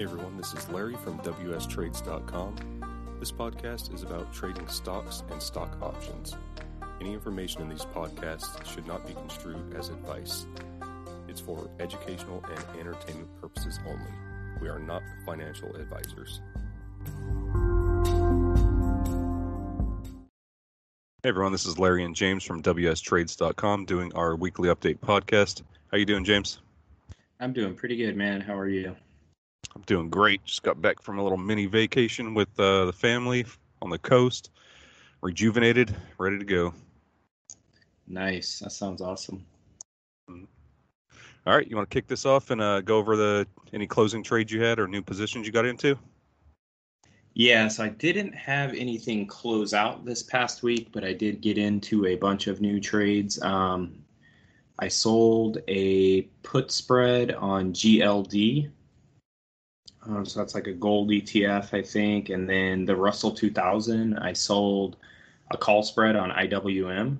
Hey everyone, this is Larry from WSTrades.com. This podcast is about trading stocks and stock options. Any information in these podcasts should not be construed as advice. It's for educational and entertainment purposes only. We are not financial advisors. Hey everyone, this is Larry and James from WSTrades.com doing our weekly update podcast. How you doing, James? I'm doing pretty good, man. How are you? I'm doing great. Just got back from a little mini vacation with uh, the family on the coast. Rejuvenated, ready to go. Nice. That sounds awesome. All right, you want to kick this off and uh, go over the any closing trades you had or new positions you got into? Yes, I didn't have anything close out this past week, but I did get into a bunch of new trades. Um, I sold a put spread on GLD, um, so that's like a gold ETF, I think. And then the Russell 2000, I sold a call spread on IWM.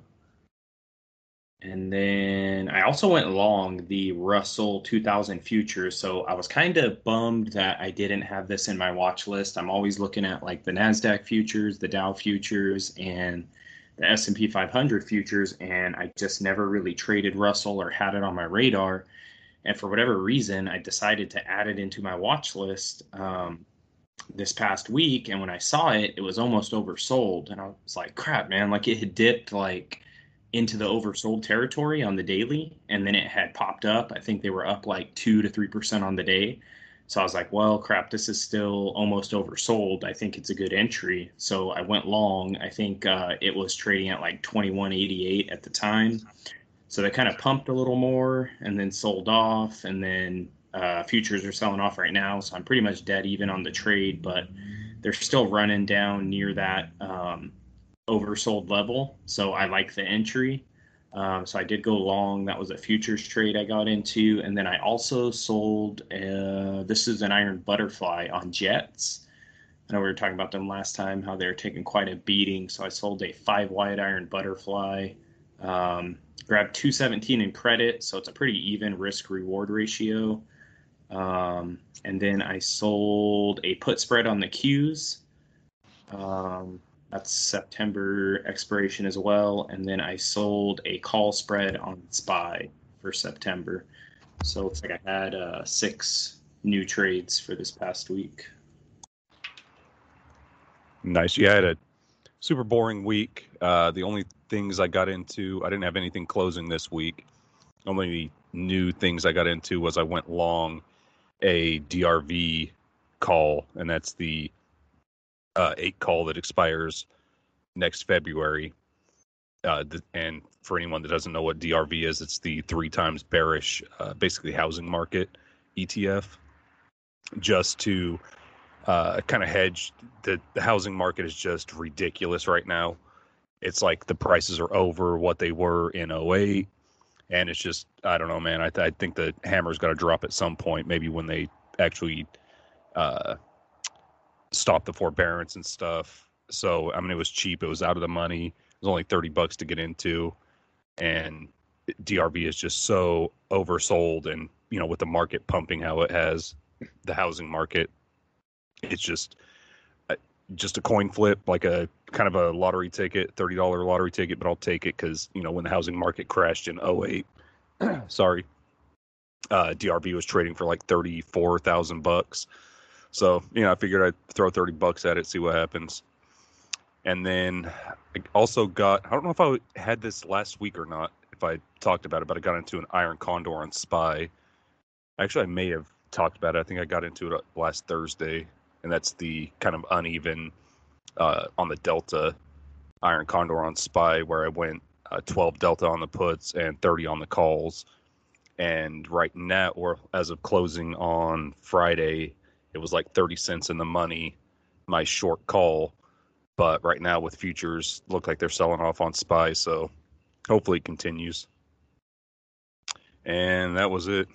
And then I also went long the Russell 2000 futures. So I was kind of bummed that I didn't have this in my watch list. I'm always looking at like the Nasdaq futures, the Dow futures, and the S&P 500 futures, and I just never really traded Russell or had it on my radar. And for whatever reason, I decided to add it into my watch list um, this past week. And when I saw it, it was almost oversold. And I was like, crap, man, like it had dipped like into the oversold territory on the daily. And then it had popped up. I think they were up like two to 3% on the day. So I was like, well, crap, this is still almost oversold. I think it's a good entry. So I went long. I think uh, it was trading at like 21.88 at the time. So they kind of pumped a little more and then sold off, and then uh, futures are selling off right now. So I'm pretty much dead even on the trade, but they're still running down near that um, oversold level. So I like the entry. Um, so I did go long. That was a futures trade I got into, and then I also sold. Uh, this is an iron butterfly on Jets. I know we were talking about them last time, how they're taking quite a beating. So I sold a five wide iron butterfly. Um, grabbed 217 in credit, so it's a pretty even risk reward ratio. Um, and then I sold a put spread on the Qs. Um, that's September expiration as well. And then I sold a call spread on SPY for September. So it's like I had uh, six new trades for this past week. Nice. You had a super boring week. Uh, the only things I got into, I didn't have anything closing this week. Only new things I got into was I went long a DRV call, and that's the uh, eight call that expires next February. Uh, the, and for anyone that doesn't know what DRV is, it's the three times bearish, uh, basically housing market ETF, just to uh, kind of hedge. The, the housing market is just ridiculous right now. It's like the prices are over what they were in 08 and it's just i don't know man. I, th- I think the hammer's got to drop at some point maybe when they actually uh, stop the forbearance and stuff. So i mean it was cheap. It was out of the money. It was only 30 bucks to get into. And drv is just so oversold and you know with the market pumping how it has the housing market it's just just a coin flip, like a kind of a lottery ticket, thirty dollar lottery ticket, but I'll take it because you know when the housing market crashed in 08, sorry, uh, DRV was trading for like thirty four thousand bucks. So you know I figured I'd throw thirty bucks at it, see what happens. And then I also got I don't know if I had this last week or not, if I talked about it, but I got into an Iron Condor on Spy. Actually, I may have talked about it. I think I got into it last Thursday and that's the kind of uneven uh, on the Delta Iron Condor on Spy, where I went uh, 12 Delta on the puts and 30 on the calls. And right now, or as of closing on Friday, it was like 30 cents in the money, my short call. But right now, with futures, look like they're selling off on Spy. So hopefully it continues. And that was it.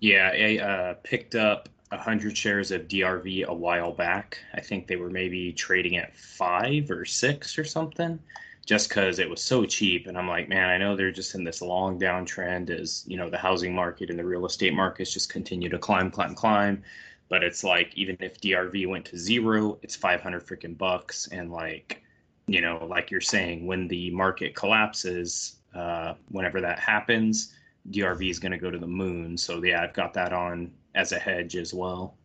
Yeah, I uh, picked up 100 shares of DRV a while back. I think they were maybe trading at five or six or something. just because it was so cheap. And I'm like, man, I know they're just in this long downtrend as you know the housing market and the real estate markets just continue to climb, climb, climb. But it's like even if DRV went to zero, it's 500 freaking bucks. And like, you know, like you're saying, when the market collapses, uh, whenever that happens, DRV is going to go to the moon. So yeah, I've got that on as a hedge as well.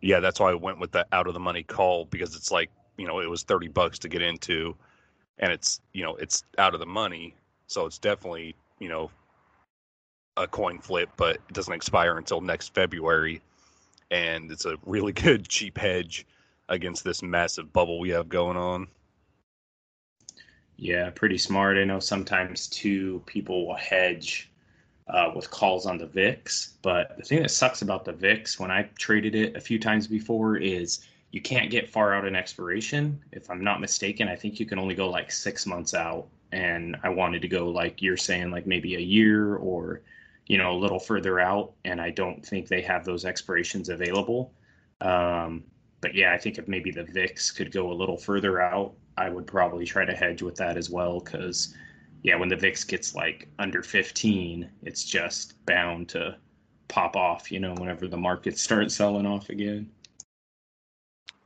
Yeah, that's why I went with the out of the money call because it's like you know it was 30 bucks to get into and it's you know it's out of the money. So it's definitely you know a coin flip but it doesn't expire until next february. And it's a really good cheap hedge against this massive bubble we have going on. Yeah pretty smart. I know sometimes too people will hedge uh, with calls on the vix but the thing that sucks about the vix when i traded it a few times before is you can't get far out in expiration. If I'm not mistaken, I think you can only go like six months out. And I wanted to go like you're saying, like maybe a year or, you know, a little further out. And I don't think they have those expirations available. Um, but yeah, I think if maybe the VIX could go a little further out, I would probably try to hedge with that as well. Cause yeah, when the VIX gets like under 15, it's just bound to pop off, you know, whenever the markets start selling off again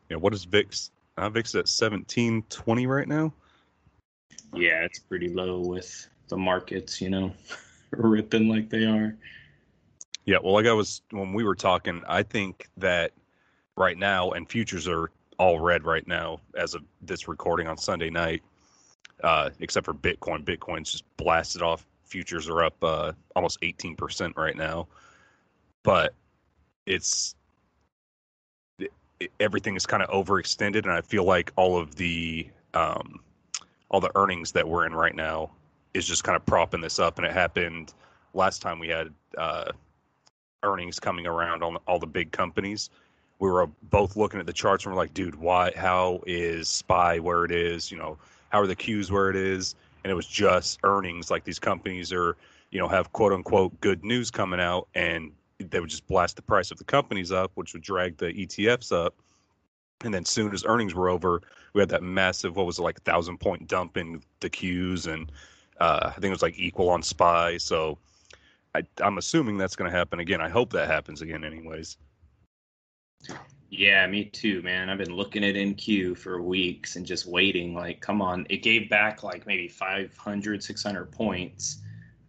Yeah, what is VIX? Uh, VIX is at seventeen twenty right now. Yeah, it's pretty low with the markets, you know, ripping like they are. Yeah, well, like I was when we were talking, I think that right now, and futures are all red right now as of this recording on Sunday night, uh, except for Bitcoin. Bitcoin's just blasted off. Futures are up uh, almost 18% right now. But it's everything is kind of overextended, and I feel like all of the um, all the earnings that we're in right now is just kind of propping this up. And it happened last time we had uh, earnings coming around on all the big companies. We were both looking at the charts and we're like, dude, why? How is Spy where it is? You know, how are the Qs where it is? And it was just earnings. Like these companies are, you know, have quote unquote good news coming out, and they would just blast the price of the companies up, which would drag the ETFs up. And then soon as earnings were over, we had that massive, what was it, like a thousand point dump in the Qs and uh, I think it was like equal on SPY. So I, I'm assuming that's going to happen again. I hope that happens again, anyways. Yeah, me too, man. I've been looking at NQ for weeks and just waiting. Like, come on. It gave back like maybe 500, 600 points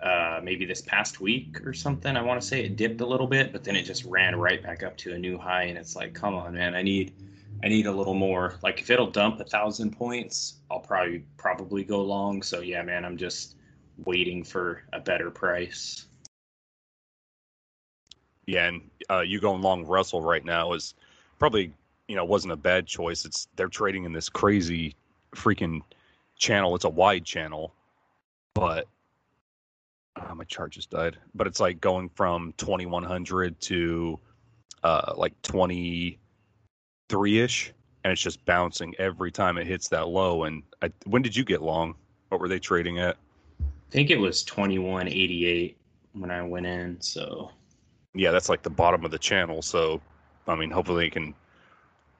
uh, maybe this past week or something. I want to say it dipped a little bit, but then it just ran right back up to a new high. And it's like, come on, man, I need, I need a little more. Like if it'll dump a thousand points, I'll probably probably go long. So yeah, man, I'm just waiting for a better price. Yeah, and uh, you going long Russell right now is probably you know wasn't a bad choice. It's they're trading in this crazy freaking channel. It's a wide channel, but oh, my chart just died. But it's like going from 2100 to uh, like 23 ish, and it's just bouncing every time it hits that low. And I, when did you get long? What were they trading at? I think it was 2188 when I went in. So yeah, that's like the bottom of the channel. So I mean, hopefully it can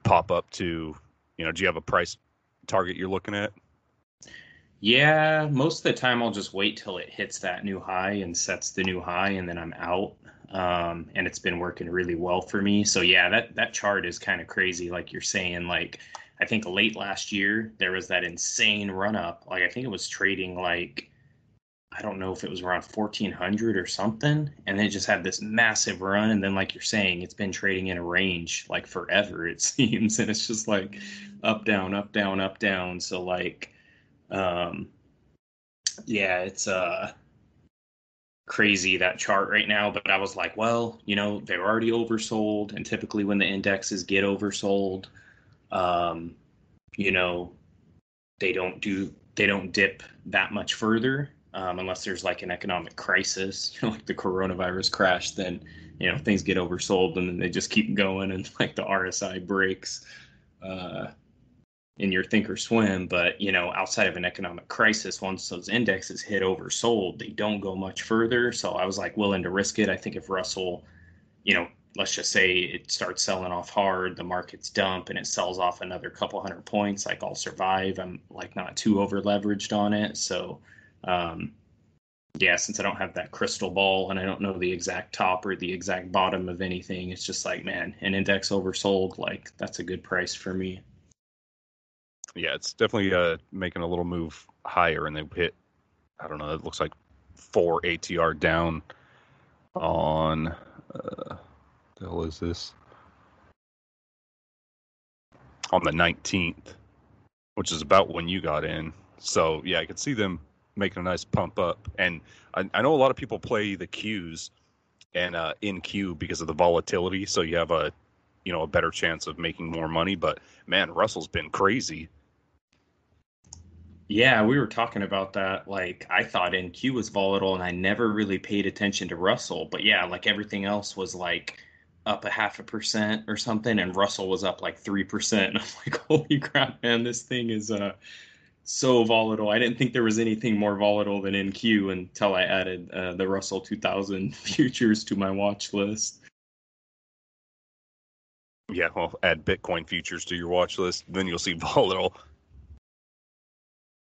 pop up to you know. Do you have a price target you're looking at? Yeah, most of the time I'll just wait till it hits that new high and sets the new high, and then I'm out. Um, and it's been working really well for me. So yeah, that that chart is kind of crazy, like you're saying. Like I think late last year there was that insane run up. Like I think it was trading like I don't know if it was around 1400 or something, and it just had this massive run. And then, like you're saying, it's been trading in a range like forever, it seems, and it's just like up, down, up, down, up, down. So like um, yeah, it's uh crazy that chart right now, but I was like, well, you know, they're already oversold, and typically when the indexes get oversold, um, you know, they don't do they don't dip that much further um, unless there's like an economic crisis, you know, like the coronavirus crash. Then you know things get oversold, and then they just keep going, and like the RSI breaks. Uh, in your thinkorswim but you know outside of an economic crisis once those indexes hit oversold they don't go much further so i was like willing to risk it i think if russell you know let's just say it starts selling off hard, the market's dump, and it sells off another couple hundred points, like I'll survive. I'm like not too over leveraged on it. So, um, yeah, since I don't have that crystal ball and I don't know the exact top or the exact bottom of anything, it's just like, man, an index oversold, like that's a good price for me. Yeah, it's definitely uh, making a little move higher, and they hit, I don't know, it looks like four ATR down on, uh, the hell is this? On the 19th, which is about when you got in. So, yeah, I could see them making a nice pump up. And I, I know a lot of people play the Qs and uh, NQ because of the volatility, so you have a you know a better chance of making more money. But man, Russell's been crazy. Yeah, we were talking about that. Like, I thought NQ was volatile, and I never really paid attention to Russell. But yeah, like everything else was like up a half a percent or something, and Russell was up like three percent. I'm like, holy crap, man, this thing is uh so volatile. I didn't think there was anything more volatile than NQ until I added uh, the Russell 2000 futures to my watch list. Yeah, well, add Bitcoin futures to your watch list, then you'll see volatile.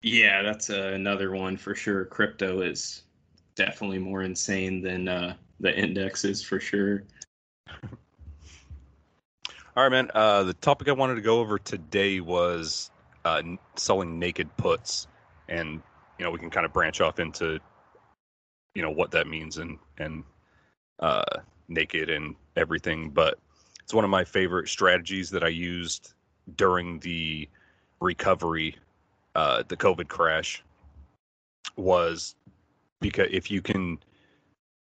Yeah, that's uh, another one for sure. Crypto is definitely more insane than uh, the indexes for sure. All right, man. Uh, the topic I wanted to go over today was uh, selling naked puts, and you know we can kind of branch off into you know what that means and and uh, naked and everything. But it's one of my favorite strategies that I used during the recovery, uh, the COVID crash, was because if you can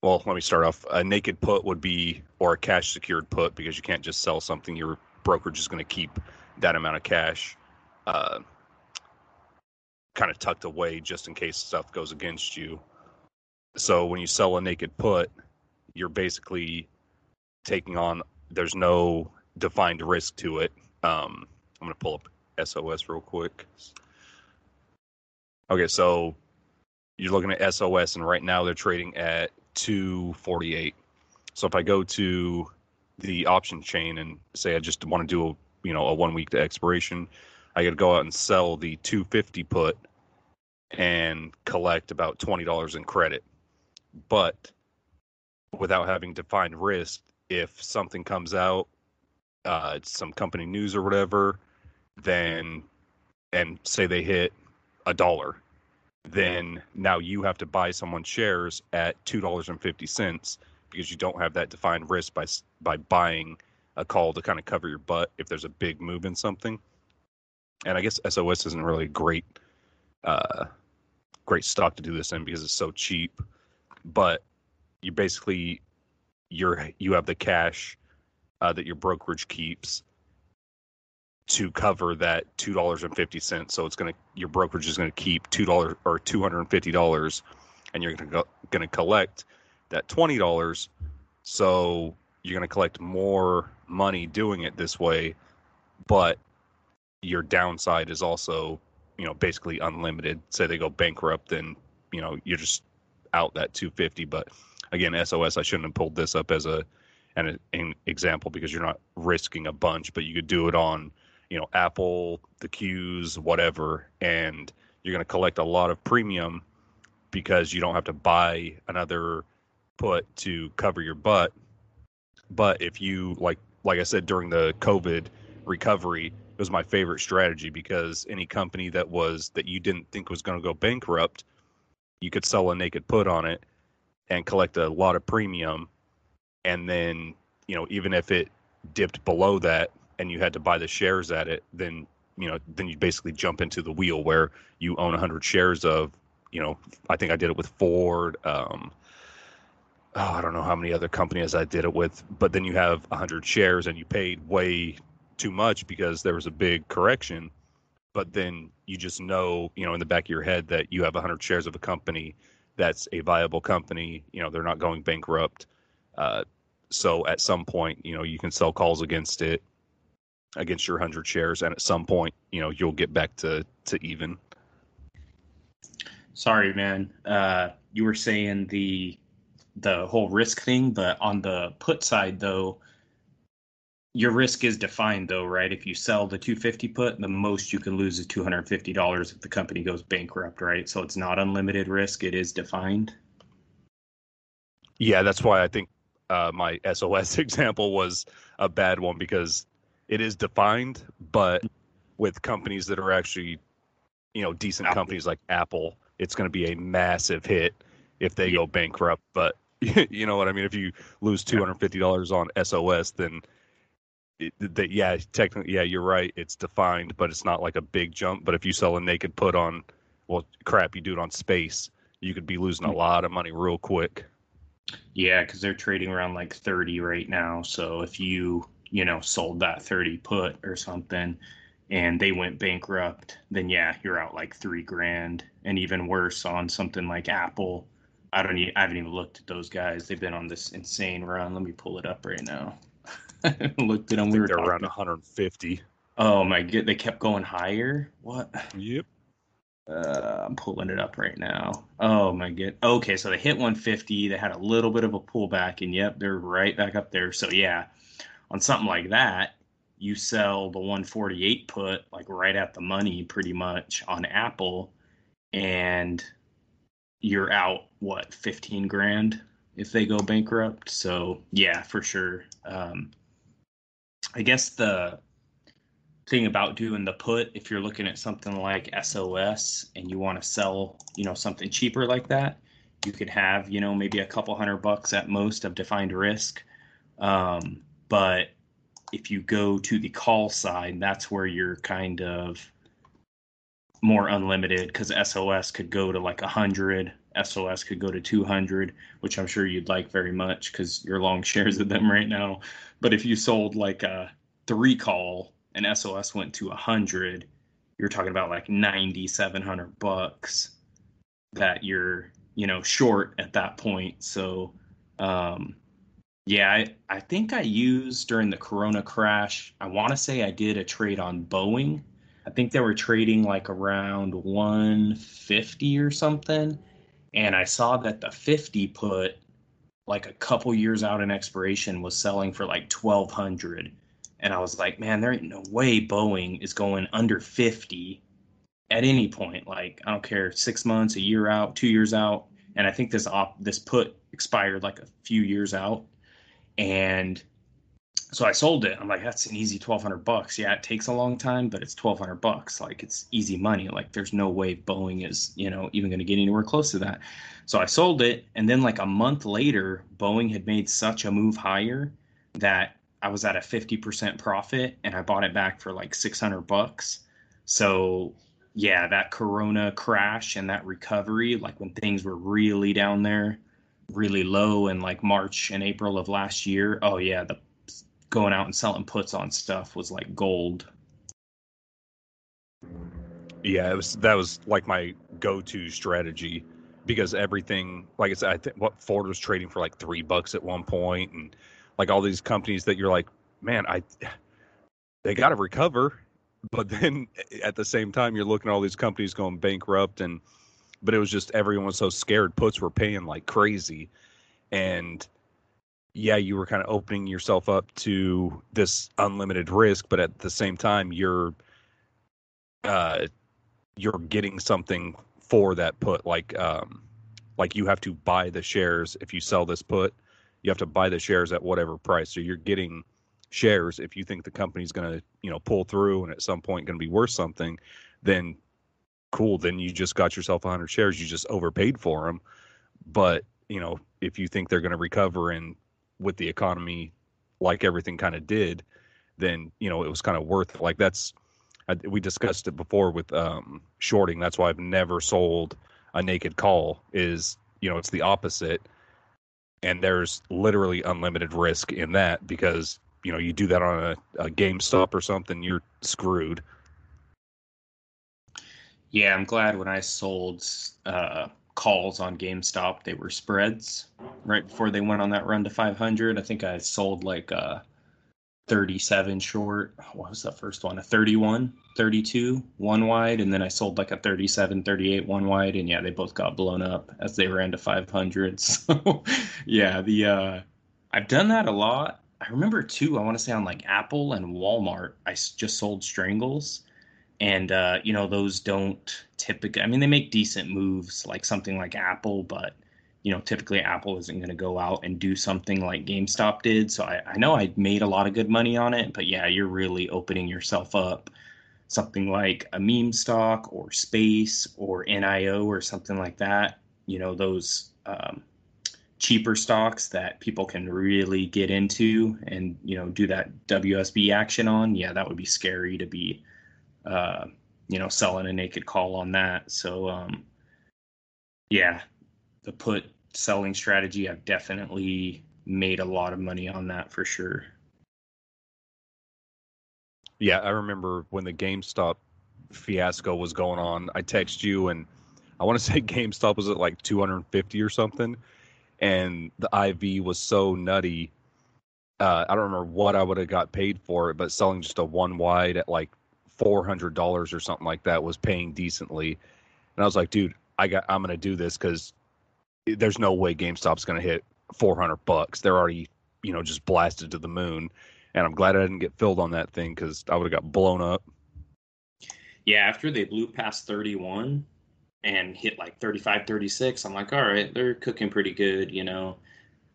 well let me start off a naked put would be or a cash secured put because you can't just sell something your brokerage is going to keep that amount of cash uh, kind of tucked away just in case stuff goes against you. So when you sell a naked put, you're basically taking on. There's no defined risk to it. Um, I'm gonna pull up SOS real quick. Okay, so you're looking at SOS, and right now they're trading at 248. So if I go to the option chain and say I just want to do a you know a one week to expiration, I got to go out and sell the 250 put and collect about $20 in credit. But without having defined risk, if something comes out, uh, some company news or whatever, then and say they hit a dollar, then now you have to buy someone's shares at two dollars and fifty cents because you don't have that defined risk by by buying a call to kind of cover your butt if there's a big move in something and I guess SOS isn't really great, uh, great stock to do this in because it's so cheap. But you basically you're you have the cash uh, that your brokerage keeps to cover that two dollars and fifty cents. So it's gonna your brokerage is gonna keep two dollars or two hundred and fifty dollars, and you're gonna go, gonna collect that twenty dollars. So you're gonna collect more money doing it this way, but your downside is also you know basically unlimited. Say they go bankrupt then you know you're just out that 250 but again sos i shouldn't have pulled this up as a an, an example because you're not risking a bunch but you could do it on you know apple the qs whatever and you're going to collect a lot of premium because you don't have to buy another put to cover your butt. But if you like like i said during the covid recovery it was my favorite strategy because any company that was that you didn't think was going to go bankrupt, you could sell a naked put on it and collect a lot of premium, and then you know even if it dipped below that and you had to buy the shares at it, then you know then you basically jump into the wheel where you own 100 shares of you know I think I did it with Ford. Um, oh, I don't know how many other companies I did it with, but then you have 100 shares and you paid way too much because there was a big correction but then you just know you know in the back of your head that you have 100 shares of a company that's a viable company you know they're not going bankrupt. Uh, so at some point you know you can sell calls against it against your 100 shares and at some point you know you'll get back to to even. Sorry man. Uh, you were saying the the whole risk thing but on the put side though your risk is defined though, right? If you sell the 250 put, the most you can lose is $250 if the company goes bankrupt, right? So it's not unlimited risk, it is defined. Yeah, that's why I think uh, my SOS example was a bad one because it is defined, but with companies that are actually, you know, decent companies like Apple, it's going to be a massive hit if they yeah. go bankrupt. But you know what I mean? If you lose two hundred fifty dollars on SOS, then that yeah, technically yeah, you're right. It's defined, but it's not like a big jump. But if you sell a naked put on, well, crap, you do it on space, you could be losing a mm. lot of money real quick. Yeah, because they're trading around like thirty right now. So if you you know sold that thirty put or something, and they went bankrupt, then yeah, you're out like three grand, and even worse on something like Apple. I don't. Even, I haven't even looked at those guys. They've been on this insane run. Let me pull it up right now. looked at them. We were they're around 150. Oh my god, they kept going higher. What? Yep. Uh, I'm pulling it up right now. Oh my god. Okay, so they hit 150. They had a little bit of a pullback, and yep, they're right back up there. So yeah, on something like that, you sell the 148 put like right at the money, pretty much on Apple, and you're out what 15 grand if they go bankrupt. So yeah, for sure. Um, I guess the thing about doing the put, if you're looking at something like SOS and you want to sell, you know, something cheaper like that, you could have, you know, maybe a couple hundred bucks at most of defined risk. Um, but if you go to the call side, that's where you're kind of more unlimited because SOS could go to like a hundred, SOS could go to 200, which I'm sure you'd like very much because you're long shares of them right now. But if you sold like a three call and SOS went to 100, you're talking about like 9,700 bucks that you're, you know, short at that point. So, um, yeah, I, I think I used during the Corona crash. I want to say I did a trade on Boeing. I think they were trading like around 150 or something. And I saw that the 50 put like a couple years out in expiration was selling for like 1200 and i was like man there ain't no way boeing is going under 50 at any point. Like i don't care six months a year out two years out. And i think this op this put expired like a few years out. And so I sold it. I'm like, that's an easy 1200 bucks. Yeah, it takes a long time, but it's 1200 bucks. Like it's easy money. Like there's no way Boeing is, you know, even going to get anywhere close to that. So I sold it. And then like a month later, Boeing had made such a move higher that I was at a 50% profit and I bought it back for like 600 bucks. So yeah, that Corona crash and that recovery, like when things were really down there, really low in like March and April of last year. Oh yeah, the going out and selling puts on stuff was like gold. Yeah, it was that was like my go-to strategy because everything, like I said, I think what Ford was trading for like three bucks at one point, and like all these companies that you're like, man, I they got to recover, but then at the same time you're looking at all these companies going bankrupt, and but it was just everyone was so scared. Puts were paying like crazy, and yeah, you were kind of opening yourself up to this unlimited risk, but at the same time, you're uh, you're getting something for that put. Like um, like you have to buy the shares if you sell this put. You have to buy the shares at whatever price. So you're getting shares if you think the company's going to you know pull through and at some point going to be worth something. Then cool. Then you just got yourself 100 shares. You just overpaid for them. But you know if you think they're going to recover and with the economy like everything kind of did, then you know it was kind of worth it. Like that's I, we discussed it before with um, shorting. That's why I've never sold a naked call. Is you know it's the opposite, and there's literally unlimited risk in that because you know you do that on a, a GameStop or something, you're screwed. Yeah, I'm glad when I sold uh, calls on GameStop, they were spreads right before they went on that run to 500. I think I sold like a 37 short. What was the first one? A 31, 32, one wide. And then I sold like a 37, 38, one wide. And yeah, they both got blown up as they ran to 500. So yeah, the, uh, I've done that a lot. I remember too. I want to say on like Apple and Walmart, I just sold Strangles, and uh, you know those don't typically. I mean, they make decent moves like something like Apple, but you know typically Apple isn't going to go out and do something like GameStop did. So I, I know I made a lot of good money on it, but yeah, you're really opening yourself up. Something like a meme stock or space or NIO or something like that. You know those. Um, cheaper stocks that people can really get into and you know do that WSB action on, yeah, that would be scary to be uh, you know selling a naked call on that. So um, yeah, the put selling strategy, I've definitely made a lot of money on that for sure. Yeah, I remember when the GameStop fiasco was going on. I text you and I want to say GameStop was at like 250 or something and the IV was so nutty. Uh, I don't remember what I would have got paid for it, but selling just a one wide at like four hundred dollars or something like that was paying decently. And I was like, dude, I got I'm gonna do this because there's no way GameStop's gonna hit four hundred bucks. They're already you know just blasted to the moon. And I'm glad I didn't get filled on that thing because I would have got blown up. Yeah, after they blew past 31, and hit like 35, 36, I'm like, all right, they're cooking pretty good, you know.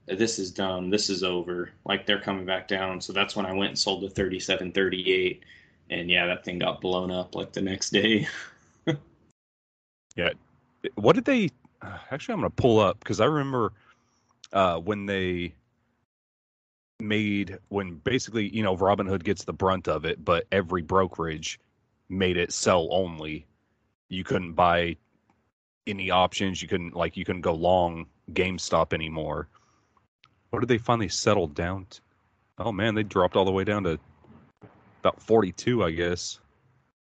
This is done. This is over. Like they're coming back down. So that's when I went and sold the 37, 38. And yeah, that thing got blown up like the next day. yeah. What did they actually? I'm to pull up because I remember uh, when they made when basically you know Robinhood gets the brunt of it, but every brokerage made it sell only. You couldn't buy any options. You couldn't like you couldn't go long GameStop anymore. What did they finally settle down to? Oh man, they dropped all the way down to about 42, I guess.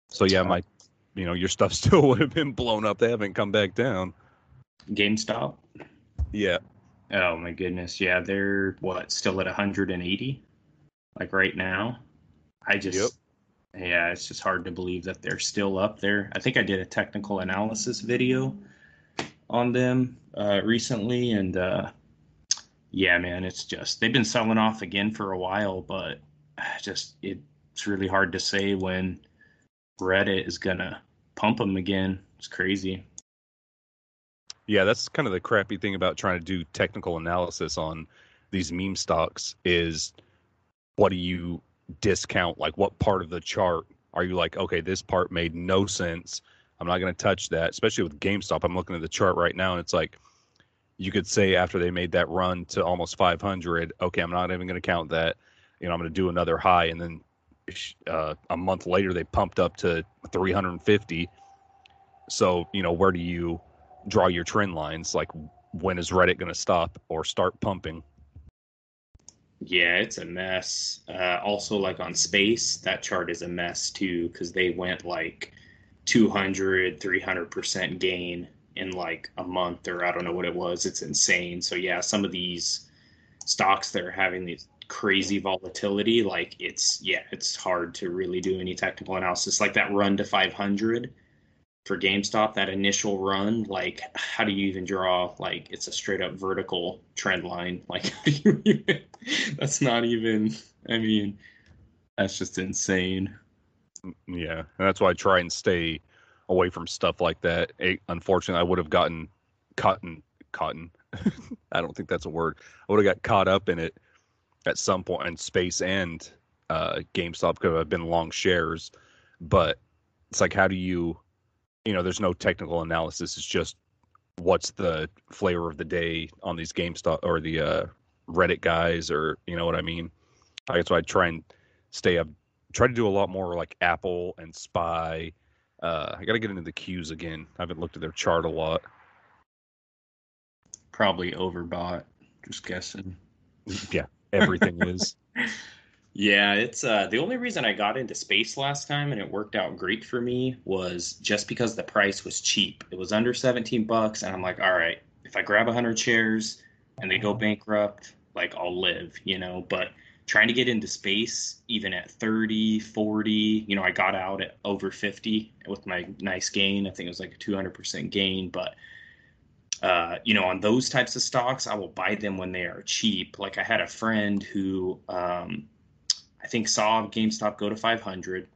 So yeah, my you know, your stuff still would have been blown up. They haven't come back down. GameStop? Yeah. Oh my goodness. Yeah, they're what, still at 180? Like right now? I just yep yeah, it's just hard to believe that they're still up there. I think I did a technical analysis video on them uh, recently, and uh, yeah, man, it's just they've been selling off again for a while, but just it's really hard to say when Reddit is gonna pump them again. It's crazy. Yeah, that's kind of the crappy thing about trying to do technical analysis on these meme stocks is what do you discount like what part of the chart are you like okay this part made no sense i'm not going to touch that especially with gamestop i'm looking at the chart right now and it's like you could say after they made that run to almost 500 okay i'm not even going to count that you know i'm going to do another high and then uh, a month later they pumped up to 350 so you know where do you draw your trend lines like when is reddit going to stop or start pumping yeah, it's a mess. Uh, also, like on space, that chart is a mess too because they went like 200, 300% gain in like a month or I don't know what it was. It's insane. So, yeah, some of these stocks that are having these crazy volatility, like it's, yeah, it's hard to really do any technical analysis. Like that run to 500 for GameStop, that initial run, like how do you even draw like it's a straight up vertical trend line? Like that's not even I mean, that's just insane. Yeah. And that's why I try and stay away from stuff like that. It, unfortunately I would have gotten cotton cotton. I don't think that's a word. I would have got caught up in it at some point in space and uh GameStop because I've been long shares. But it's like how do you you know, there's no technical analysis. It's just what's the flavor of the day on these GameStop or the uh, Reddit guys, or you know what I mean. I guess I try and stay up. Try to do a lot more like Apple and Spy. Uh, I got to get into the Qs again. I haven't looked at their chart a lot. Probably overbought. Just guessing. Yeah, everything is. Yeah, it's uh, the only reason I got into space last time and it worked out great for me was just because the price was cheap. It was under 17 bucks, and I'm like, all right, if I grab 100 shares and they go bankrupt, like I'll live, you know. But trying to get into space, even at 30, 40, you know, I got out at over 50 with my nice gain. I think it was like a 200% gain, but uh, you know, on those types of stocks, I will buy them when they are cheap. Like I had a friend who um, I think saw GameStop go to 500.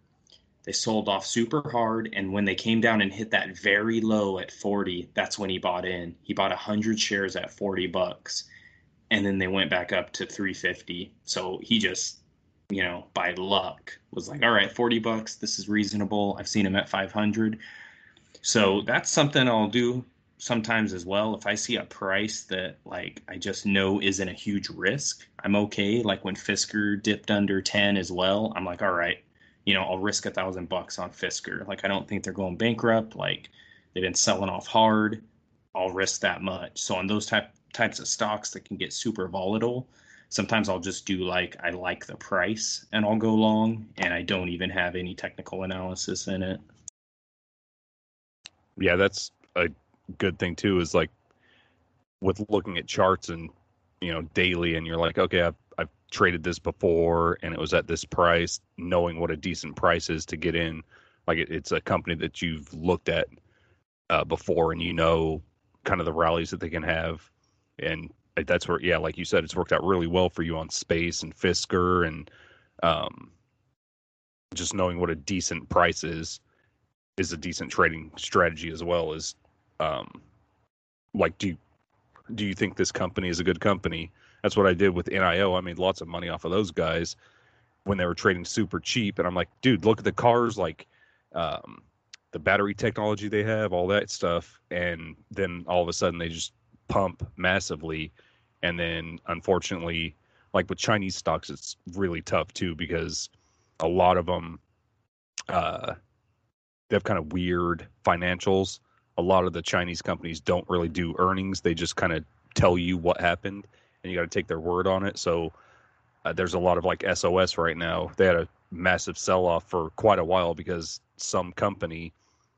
They sold off super hard, and when they came down and hit that very low at 40, that's when he bought in. He bought 100 shares at 40 bucks, and then they went back up to 350. So he just, you know, by luck, was like, "All right, 40 bucks. This is reasonable." I've seen him at 500. So that's something I'll do sometimes as well if i see a price that like i just know isn't a huge risk i'm okay. Like when fisker dipped under 10 as well i'm like all right you know i'll risk a thousand bucks on fisker. Like i don't think they're going bankrupt. Like they've been selling off hard. I'll risk that much. So on those type types of stocks that can get super volatile sometimes i'll just do like i like the price and i'll go long and i don't even have any technical analysis in it. Yeah that's a good thing too is like with looking at charts and you know daily and you're like okay I've, I've traded this before and it was at this price knowing what a decent price is to get in. Like it, it's a company that you've looked at uh, before and you know kind of the rallies that they can have. And that's where yeah like you said it's worked out really well for you on space and fisker and um, just knowing what a decent price is is a decent trading strategy as well as um, like do you, do you think this company is a good company? That's what I did with NIO. I made lots of money off of those guys when they were trading super cheap, and I'm like, dude, look at the cars, like um, the battery technology they have, all that stuff, and then all of a sudden they just pump massively, and then unfortunately, like with Chinese stocks, it's really tough too because a lot of them uh, they have kind of weird financials a lot of the Chinese companies don't really do earnings. They just kind of tell you what happened, and you got to take their word on it. So uh, there's a lot of like SOS right now. They had a massive sell off for quite a while because some company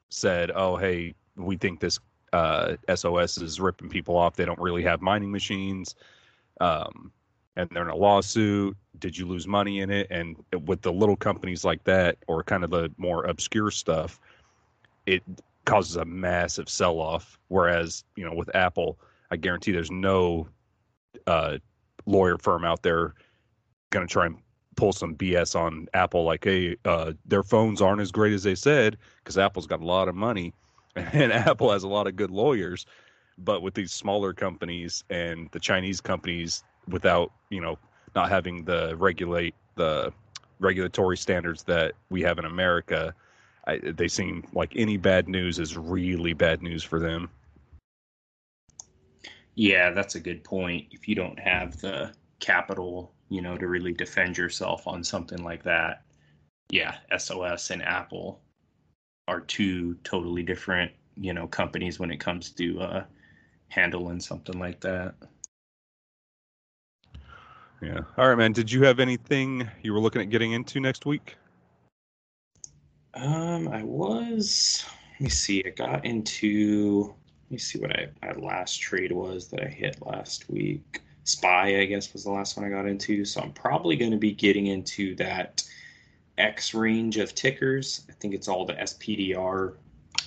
said, "Oh, hey, we think this uh, SOS is ripping people off. They don't really have mining machines." Um, and they're in a lawsuit. Did you lose money in it? And with the little companies like that, or kind of the more obscure stuff, it causes a massive sell off. Whereas, you know, with Apple, I guarantee there's no uh, lawyer firm out there going to try and pull some BS on Apple, like, hey, uh, their phones aren't as great as they said, because Apple's got a lot of money and Apple has a lot of good lawyers. But with these smaller companies and the Chinese companies, without you know not having the regulate the regulatory standards that we have in America, I, they seem like any bad news is really bad news for them. Yeah, that's a good point. If you don't have the capital, you know, to really defend yourself on something like that, yeah, SOS and Apple are two totally different, you know, companies when it comes to uh, handling something like that. Yeah. All right, man. Did you have anything you were looking at getting into next week? Um, I was. Let me see. I got into. Let me see what I my last trade was that I hit last week. Spy, I guess, was the last one I got into. So I'm probably going to be getting into that X range of tickers. I think it's all the SPDR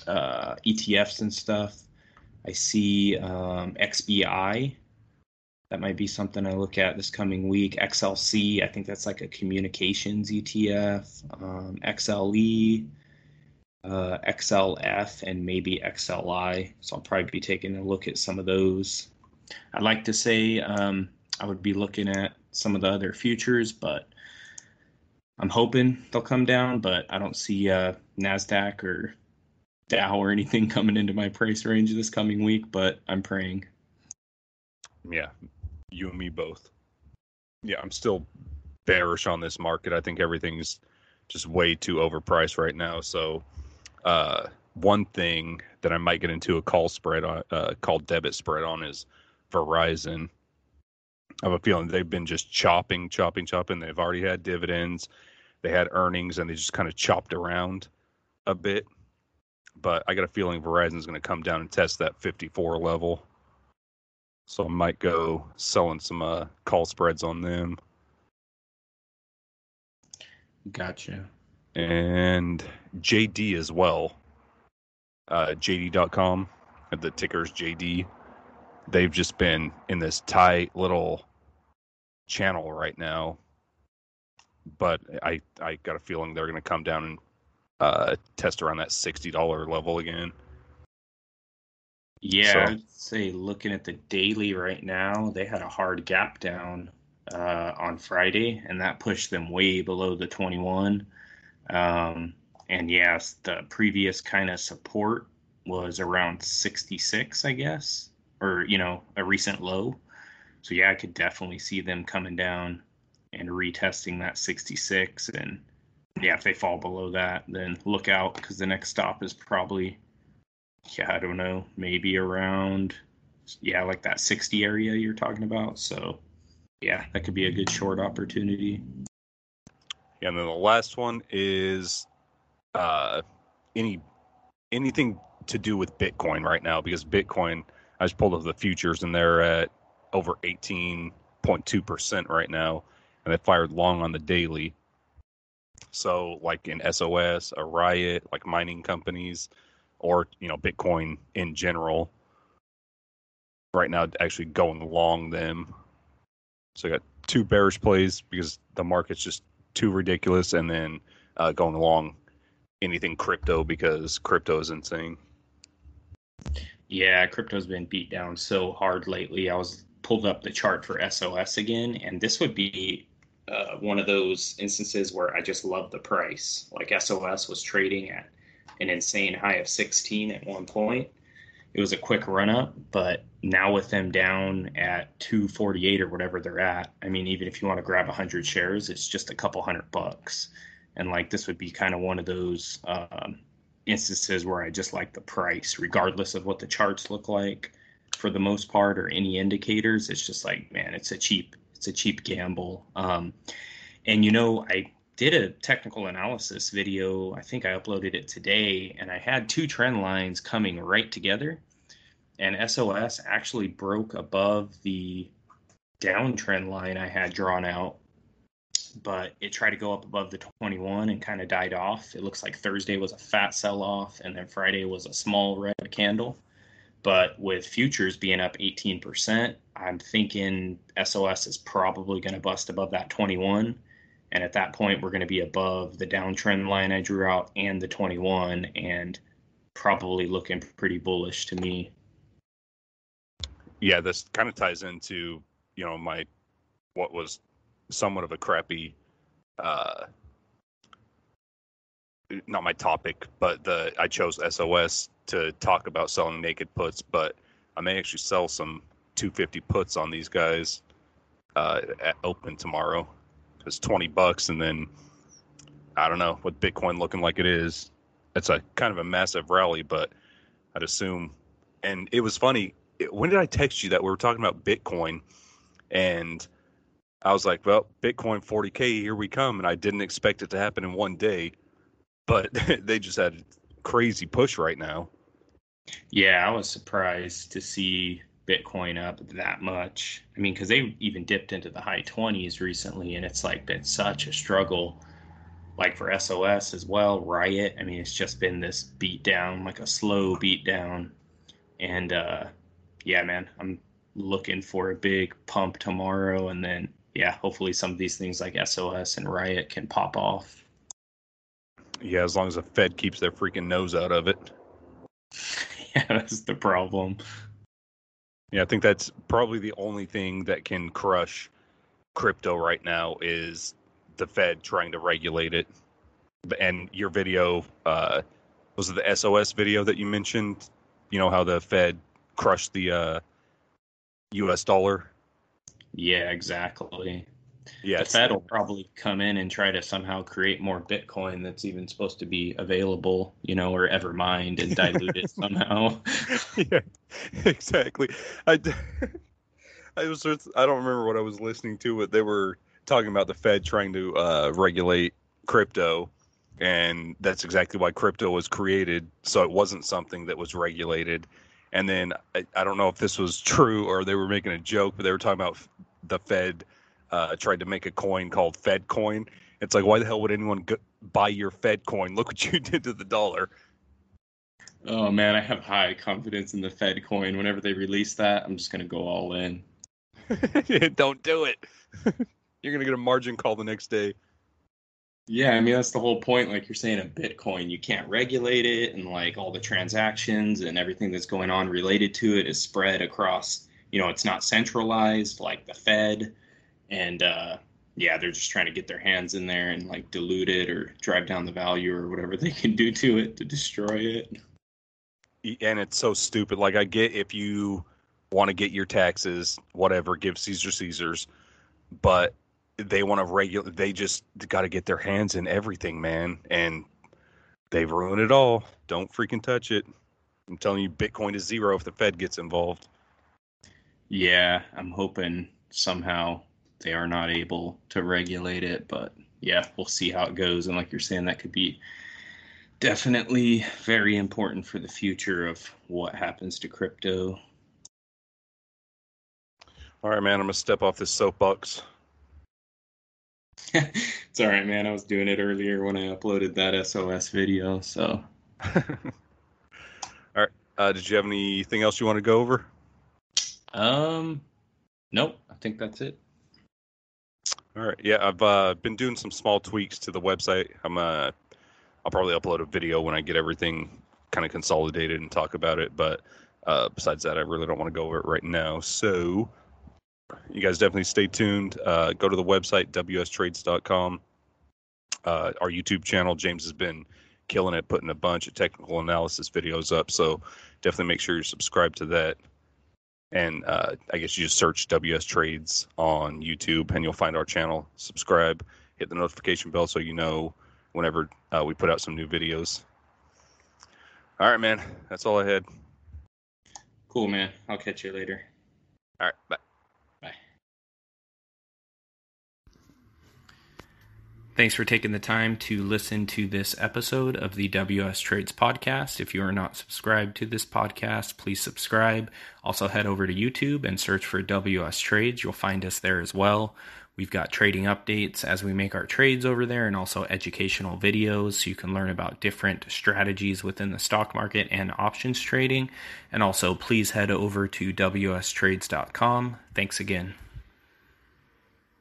uh, ETFs and stuff. I see um, XBI that might be something I look at this coming week. XLC, I think that's like a communications ETF. Um, XLE, uh, XLF, and maybe XLI. So I'll probably be taking a look at some of those. I'd like to say um, I would be looking at some of the other futures, but I'm hoping they'll come down. But I don't see uh, NASDAQ or Dow or anything coming into my price range this coming week, but I'm praying. Yeah, you and me both. Yeah, I'm still bearish on this market. I think everything's just way too overpriced right now. So, uh, one thing that I might get into a call spread on, uh, called debit spread on is Verizon. I have a feeling they've been just chopping, chopping, chopping. They've already had dividends, they had earnings, and they just kind of chopped around a bit. But I got a feeling Verizon's going to come down and test that 54 level. So I might go selling some uh, call spreads on them. Gotcha. And JD as well. Uh, JD.com. The ticker's JD. they've just been in this tight little channel right now. But I I got a feeling they're going to come down and uh, test around that sixty dollar level again. Yeah, so. I'd say looking at the daily right now, they had a hard gap down uh, on Friday, and that pushed them way below the 21. Um, and yes, the previous kind of support was around 66, I guess, or you know, a recent low. So yeah, I could definitely see them coming down and retesting that 66. And yeah, if they fall below that, then look out because the next stop is probably yeah, I don't know, maybe around yeah, like that 60 area you're talking about. So yeah, that could be a good short opportunity. Yeah, and then the last one is uh any anything to do with Bitcoin right now because Bitcoin I just pulled up the futures and they're at over 18.2% right now and they fired long on the daily. So like in SOS, a Riot, like mining companies, or you know Bitcoin in general. Right now, actually going long them. So I got two bearish plays because the market's just too ridiculous, and then uh, going along anything crypto because crypto is insane. Yeah, crypto's been beat down so hard lately. I was pulled up the chart for SOS again, and this would be uh, one of those instances where I just love the price. Like SOS was trading at an insane high of 16 at one point. It was a quick run up, but now with them down at 248 or whatever they're at, I mean, even if you want to grab 100 shares, it's just a couple hundred bucks. And like this would be kind of one of those um, instances where I just like the price, regardless of what the charts look like for the most part or any indicators. It's just like, man, it's a cheap, it's a cheap gamble. Um, and you know, I did a technical analysis video. I think I uploaded it today, and I had two trend lines coming right together. And SOS actually broke above the downtrend line I had drawn out, but it tried to go up above the 21 and kind of died off. It looks like Thursday was a fat sell off, and then Friday was a small red candle. But with futures being up 18%, I'm thinking SOS is probably going to bust above that 21 and at that point, we're going to be above the downtrend line I drew out and the 21, and probably looking pretty bullish to me. Yeah, this kind of ties into you know my what was somewhat of a crappy, uh, not my topic, but the I chose SOS to talk about selling naked puts, but I may actually sell some 250 puts on these guys uh, at open tomorrow it's 20 bucks and then I don't know with Bitcoin looking like it is, it's a kind of a massive rally, but I'd assume. And it was funny. When did I text you that we were talking about Bitcoin? And I was like, well, Bitcoin 40K, here we come. And I didn't expect it to happen in one day, but they just had a crazy push right now. Yeah, I was surprised to see Bitcoin up that much. I mean, because they even dipped into the high 20s recently, and it's like been such a struggle. Like for SOS as well, Riot. I mean, it's just been this beat down, like a slow beat down. And uh, yeah, man, I'm looking for a big pump tomorrow, and then yeah, hopefully some of these things like SOS and Riot can pop off. Yeah, as long as the Fed keeps their freaking nose out of it. yeah, that's the problem. Yeah, I think that's probably the only thing that can crush crypto right now is the Fed trying to regulate it. And your video uh, was the SOS video that you mentioned? You know how the Fed crushed the uh, U.S. dollar. Yeah, exactly. Yeah, the Fed will probably come in and try to somehow create more Bitcoin that's even supposed to be available, you know, or ever mined and dilute it somehow. yeah, exactly. I, I was I don't remember what I was listening to, but they were talking about the Fed trying to uh, regulate crypto, and that's exactly why crypto was created. So it wasn't something that was regulated. And then I, I don't know if this was true or they were making a joke, but they were talking about the Fed uh, tried to make a coin called Fed Coin. It's like, why the hell would anyone go- buy your Fed coin? Look what you did to the dollar. Oh man, I have high confidence in the Fed coin. Whenever they release that, I'm just gonna go all in. Don't do it. You're gonna get a margin call the next day. Yeah, I mean that's the whole point. Like you're saying, a Bitcoin, you can't regulate it, and like all the transactions and everything that's going on related to it is spread across. You know, it's not centralized like the Fed, and uh, yeah, they're just trying to get their hands in there and like dilute it or drive down the value or whatever they can do to it to destroy it. And it's so stupid. Like I get if you want to get your taxes, whatever, give Caesar Caesar's, but they want to regulate. They just got to get their hands in everything, man, and they've ruined it all. Don't freaking touch it. I'm telling you, Bitcoin is zero if the Fed gets involved. Yeah, I'm hoping somehow they are not able to regulate it, but yeah, we'll see how it goes. And like you're saying, that could be definitely very important for the future of what happens to crypto. All right, man, I'm gonna step off this soapbox. it's all right, man. I was doing it earlier when I uploaded that SOS video. So, all right. Uh, did you have anything else you want to go over? Um, nope. I think that's it. All right. Yeah, I've uh, been doing some small tweaks to the website. I'm uh, I'll probably upload a video when I get everything kind of consolidated and talk about it. But uh, besides that, I really don't want to go over it right now. So you guys definitely stay tuned. Uh, go to the website, wstrades.com. Uh, our YouTube channel, James has been killing it, putting a bunch of technical analysis videos up. So definitely make sure you're subscribed to that. And uh, I guess you just search WS Trades on YouTube and you'll find our channel. Subscribe, hit the notification bell so you know whenever uh, we put out some new videos. All right, man. That's all I had. Cool, man. I'll catch you later. All right. Bye. Thanks for taking the time to listen to this episode of the WS Trades podcast. If you are not subscribed to this podcast, please subscribe. Also, head over to YouTube and search for WS Trades. You'll find us there as well. We've got trading updates as we make our trades over there and also educational videos so you can learn about different strategies within the stock market and options trading. And also, please head over to wstrades.com. Thanks again.